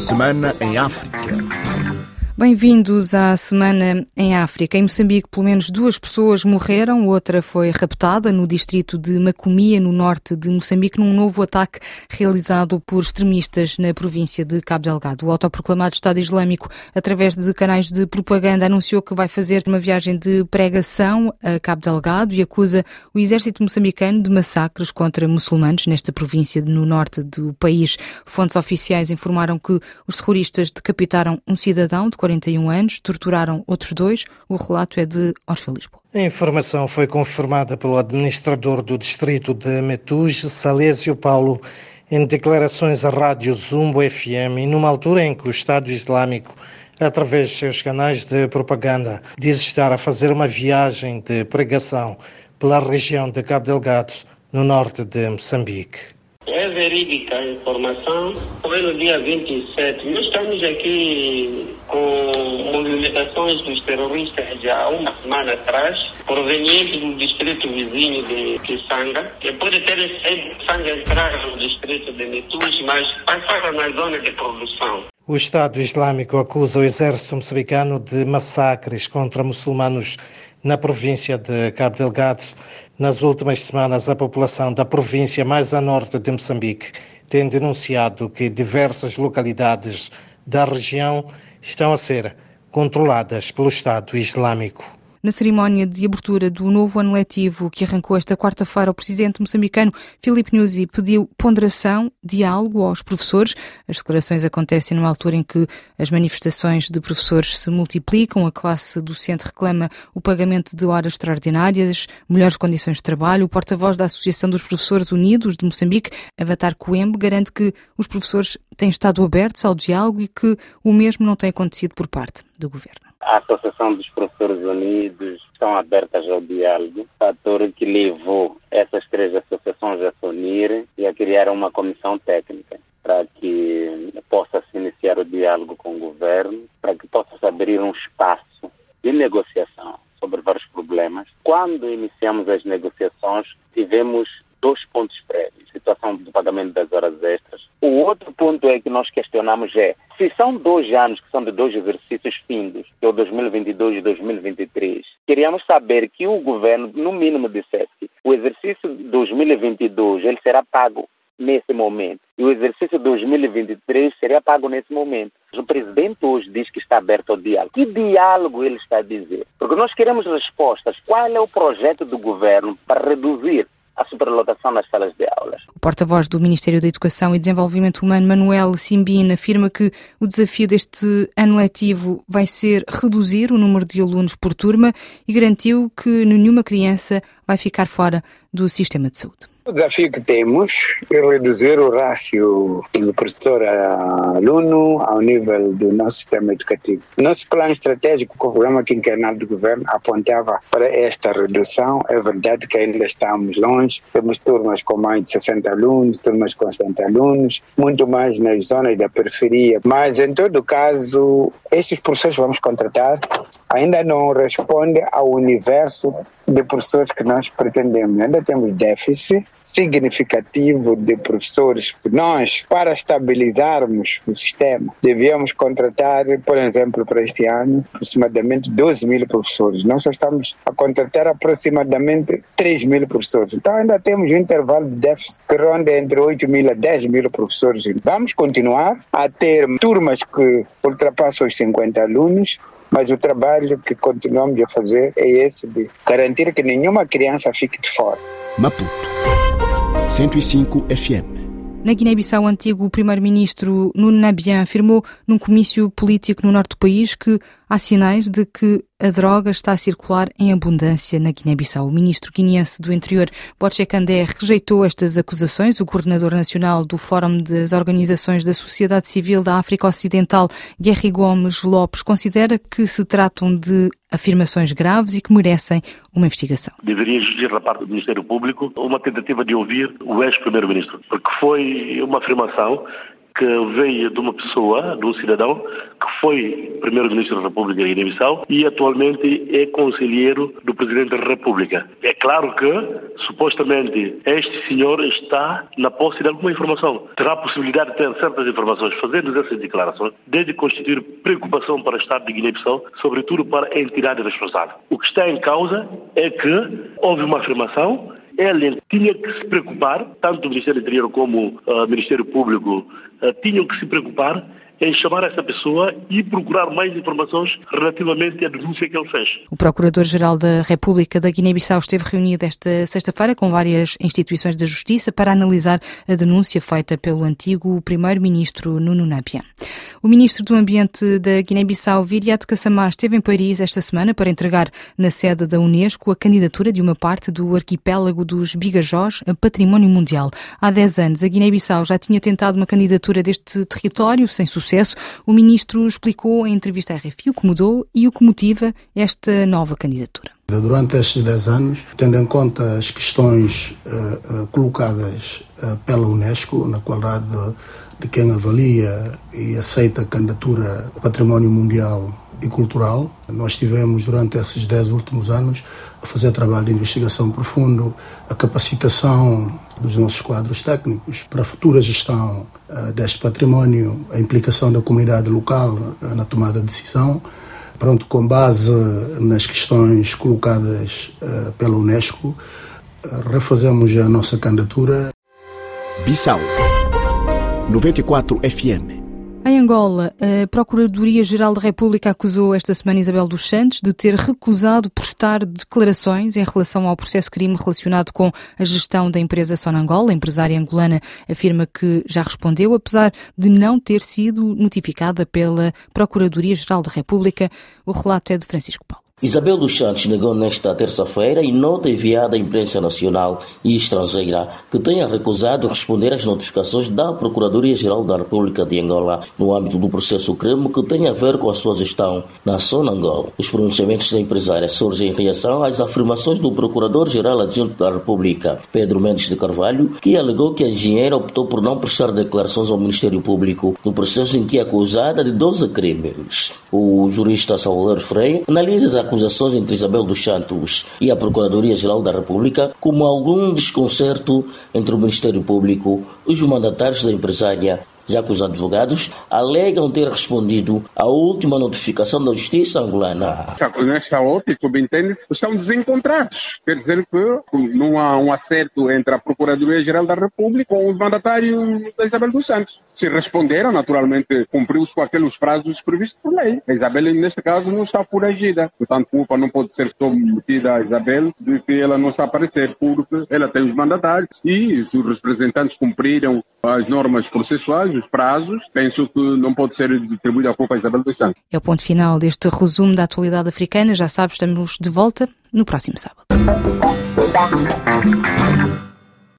Semana em África. Bem-vindos à Semana em África. Em Moçambique, pelo menos duas pessoas morreram, outra foi raptada no distrito de Macomia, no norte de Moçambique, num novo ataque realizado por extremistas na província de Cabo Delgado. O autoproclamado Estado Islâmico, através de canais de propaganda, anunciou que vai fazer uma viagem de pregação a Cabo Delgado e acusa o exército moçambicano de massacres contra muçulmanos nesta província no norte do país. Fontes oficiais informaram que os terroristas decapitaram um cidadão de 41 anos, torturaram outros dois. O relato é de Orfeu Lisboa. A informação foi confirmada pelo administrador do distrito de Metus, Salésio Paulo, em declarações à rádio Zumbo FM numa altura em que o Estado Islâmico, através de seus canais de propaganda, diz estar a fazer uma viagem de pregação pela região de Cabo Delgado, no norte de Moçambique. É verídica a informação. Foi no dia 27. Nós estamos aqui com movimentações dos terroristas já há uma semana atrás, provenientes do distrito vizinho de Kisanga, que pode ter saído de Sanga entrar no distrito de Metus, mas passaram na zona de produção. O Estado Islâmico acusa o exército moçambicano de massacres contra muçulmanos na província de Cabo Delgado. Nas últimas semanas, a população da província mais a norte de Moçambique tem denunciado que diversas localidades da região estão a ser controladas pelo Estado Islâmico. Na cerimónia de abertura do novo ano letivo que arrancou esta quarta-feira, o presidente moçambicano Filipe Nyusi pediu ponderação, diálogo aos professores. As declarações acontecem numa altura em que as manifestações de professores se multiplicam, a classe docente reclama o pagamento de horas extraordinárias, melhores condições de trabalho. O porta-voz da Associação dos Professores Unidos de Moçambique, Avatar Coembe, garante que os professores têm estado abertos ao diálogo e que o mesmo não tem acontecido por parte do governo. A Associação dos Professores Unidos estão abertas ao diálogo, fator que levou essas três associações a se unirem e a criar uma comissão técnica para que possa se iniciar o diálogo com o governo, para que possa se abrir um espaço de negociação sobre vários problemas. Quando iniciamos as negociações, tivemos dois pontos prévios. Situação do pagamento das horas extras. O outro ponto é que nós questionamos é se são dois anos que são de dois exercícios findos, que é o 2022 e 2023, queríamos saber que o governo, no mínimo, dissesse que o exercício 2022 ele será pago nesse momento. E o exercício 2023 seria pago nesse momento. O presidente hoje diz que está aberto ao diálogo. Que diálogo ele está a dizer? Porque nós queremos respostas. Qual é o projeto do governo para reduzir a superlotação nas salas de aulas. O porta-voz do Ministério da Educação e Desenvolvimento Humano, Manuel Simbin, afirma que o desafio deste ano letivo vai ser reduzir o número de alunos por turma e garantiu que nenhuma criança vai ficar fora do sistema de saúde. O desafio que temos é reduzir o rácio do professor a aluno ao nível do nosso sistema educativo. Nosso plano estratégico com o programa quinquenal do governo apontava para esta redução. É verdade que ainda estamos longe, temos turmas com mais de 60 alunos, turmas com 70 alunos, muito mais nas zonas da periferia. Mas, em todo caso, esses professores vamos contratar ainda não responde ao universo de professores que nós pretendemos. Ainda temos déficit significativo de professores. Nós, para estabilizarmos o sistema, devíamos contratar, por exemplo, para este ano, aproximadamente 12 mil professores. Nós só estamos a contratar aproximadamente 3 mil professores. Então ainda temos um intervalo de déficit que ronda entre 8 mil a 10 mil professores. Vamos continuar a ter turmas que ultrapassam os 50 alunos, mas o trabalho que continuamos a fazer é esse de garantir que nenhuma criança fique de fora. Maputo 105 FM na Guiné-Bissau, o antigo primeiro-ministro Nuno Nabian afirmou num comício político no norte do país que há sinais de que a droga está a circular em abundância na Guiné-Bissau. O ministro guineense do Interior, Botche Candé, rejeitou estas acusações. O coordenador nacional do Fórum das Organizações da Sociedade Civil da África Ocidental, Guerri Gomes Lopes, considera que se tratam de afirmações graves e que merecem uma investigação. Deveria existir da parte do Ministério Público uma tentativa de ouvir o ex-primeiro-ministro, porque foi uma afirmação que veio de uma pessoa, de um cidadão, que foi primeiro-ministro da República de Guiné-Bissau e atualmente é conselheiro do Presidente da República. É claro que, supostamente, este senhor está na posse de alguma informação. Terá a possibilidade de ter certas informações, fazendo essas declarações, desde constituir preocupação para o Estado de Guiné-Bissau, sobretudo para a entidade responsável. O que está em causa é que houve uma afirmação ele tinha que se preocupar, tanto o Ministério do Interior como o uh, Ministério Público uh, tinham que se preocupar em chamar essa pessoa e procurar mais informações relativamente à denúncia que ele fez. O Procurador-Geral da República da Guiné-Bissau esteve reunido esta sexta-feira com várias instituições da Justiça para analisar a denúncia feita pelo antigo Primeiro-Ministro Nuno Napian. O Ministro do Ambiente da Guiné-Bissau, Viriato Kassamá, esteve em Paris esta semana para entregar na sede da Unesco a candidatura de uma parte do arquipélago dos Bigajós a Património Mundial. Há 10 anos, a Guiné-Bissau já tinha tentado uma candidatura deste território sem sucesso O ministro explicou em entrevista à RFI o que mudou e o que motiva esta nova candidatura. Durante estes 10 anos, tendo em conta as questões uh, uh, colocadas uh, pela Unesco, na qualidade de, de quem avalia e aceita a candidatura Património Mundial e cultural. Nós tivemos, durante esses dez últimos anos, a fazer trabalho de investigação profundo, a capacitação dos nossos quadros técnicos para a futura gestão uh, deste património, a implicação da comunidade local uh, na tomada de decisão. Pronto, com base nas questões colocadas uh, pela Unesco, refazemos a nossa candidatura. Bissau 94 FM em Angola, a Procuradoria-Geral da República acusou esta semana Isabel dos Santos de ter recusado prestar declarações em relação ao processo crime relacionado com a gestão da empresa Sonangola. A empresária angolana afirma que já respondeu, apesar de não ter sido notificada pela Procuradoria-Geral da República. O relato é de Francisco Paulo. Isabel dos Santos negou nesta terça-feira, em nota enviada à imprensa nacional e estrangeira, que tenha recusado responder às notificações da Procuradoria-Geral da República de Angola no âmbito do processo crime que tem a ver com a sua gestão na zona Angola. Os pronunciamentos da empresária surgem em reação às afirmações do Procurador-Geral Adjunto da República, Pedro Mendes de Carvalho, que alegou que a engenheira optou por não prestar declarações ao Ministério Público no processo em que é acusada de 12 crimes. O jurista Salvador Freire analisa acusações entre Isabel dos Santos e a Procuradoria-Geral da República como algum desconcerto entre o Ministério Público, os mandatários da empresária já que os advogados alegam ter respondido à última notificação da Justiça angolana. Nesta ótica, subentende-se, estão desencontrados. Quer dizer que não há um acerto entre a Procuradoria-Geral da República com os mandatários da Isabel dos Santos. Se responderam, naturalmente, cumpriu-se com aqueles prazos previstos por lei. A Isabel, neste caso, não está foragida. Portanto, culpa não pode ser submetida à Isabel de que ela não está a aparecer, porque ela tem os mandatários e os representantes cumpriram as normas processuais, os prazos, penso que não pode ser distribuída a culpa a Isabel dos Santos. É o ponto final deste resumo da atualidade africana. Já sabes, estamos de volta no próximo sábado.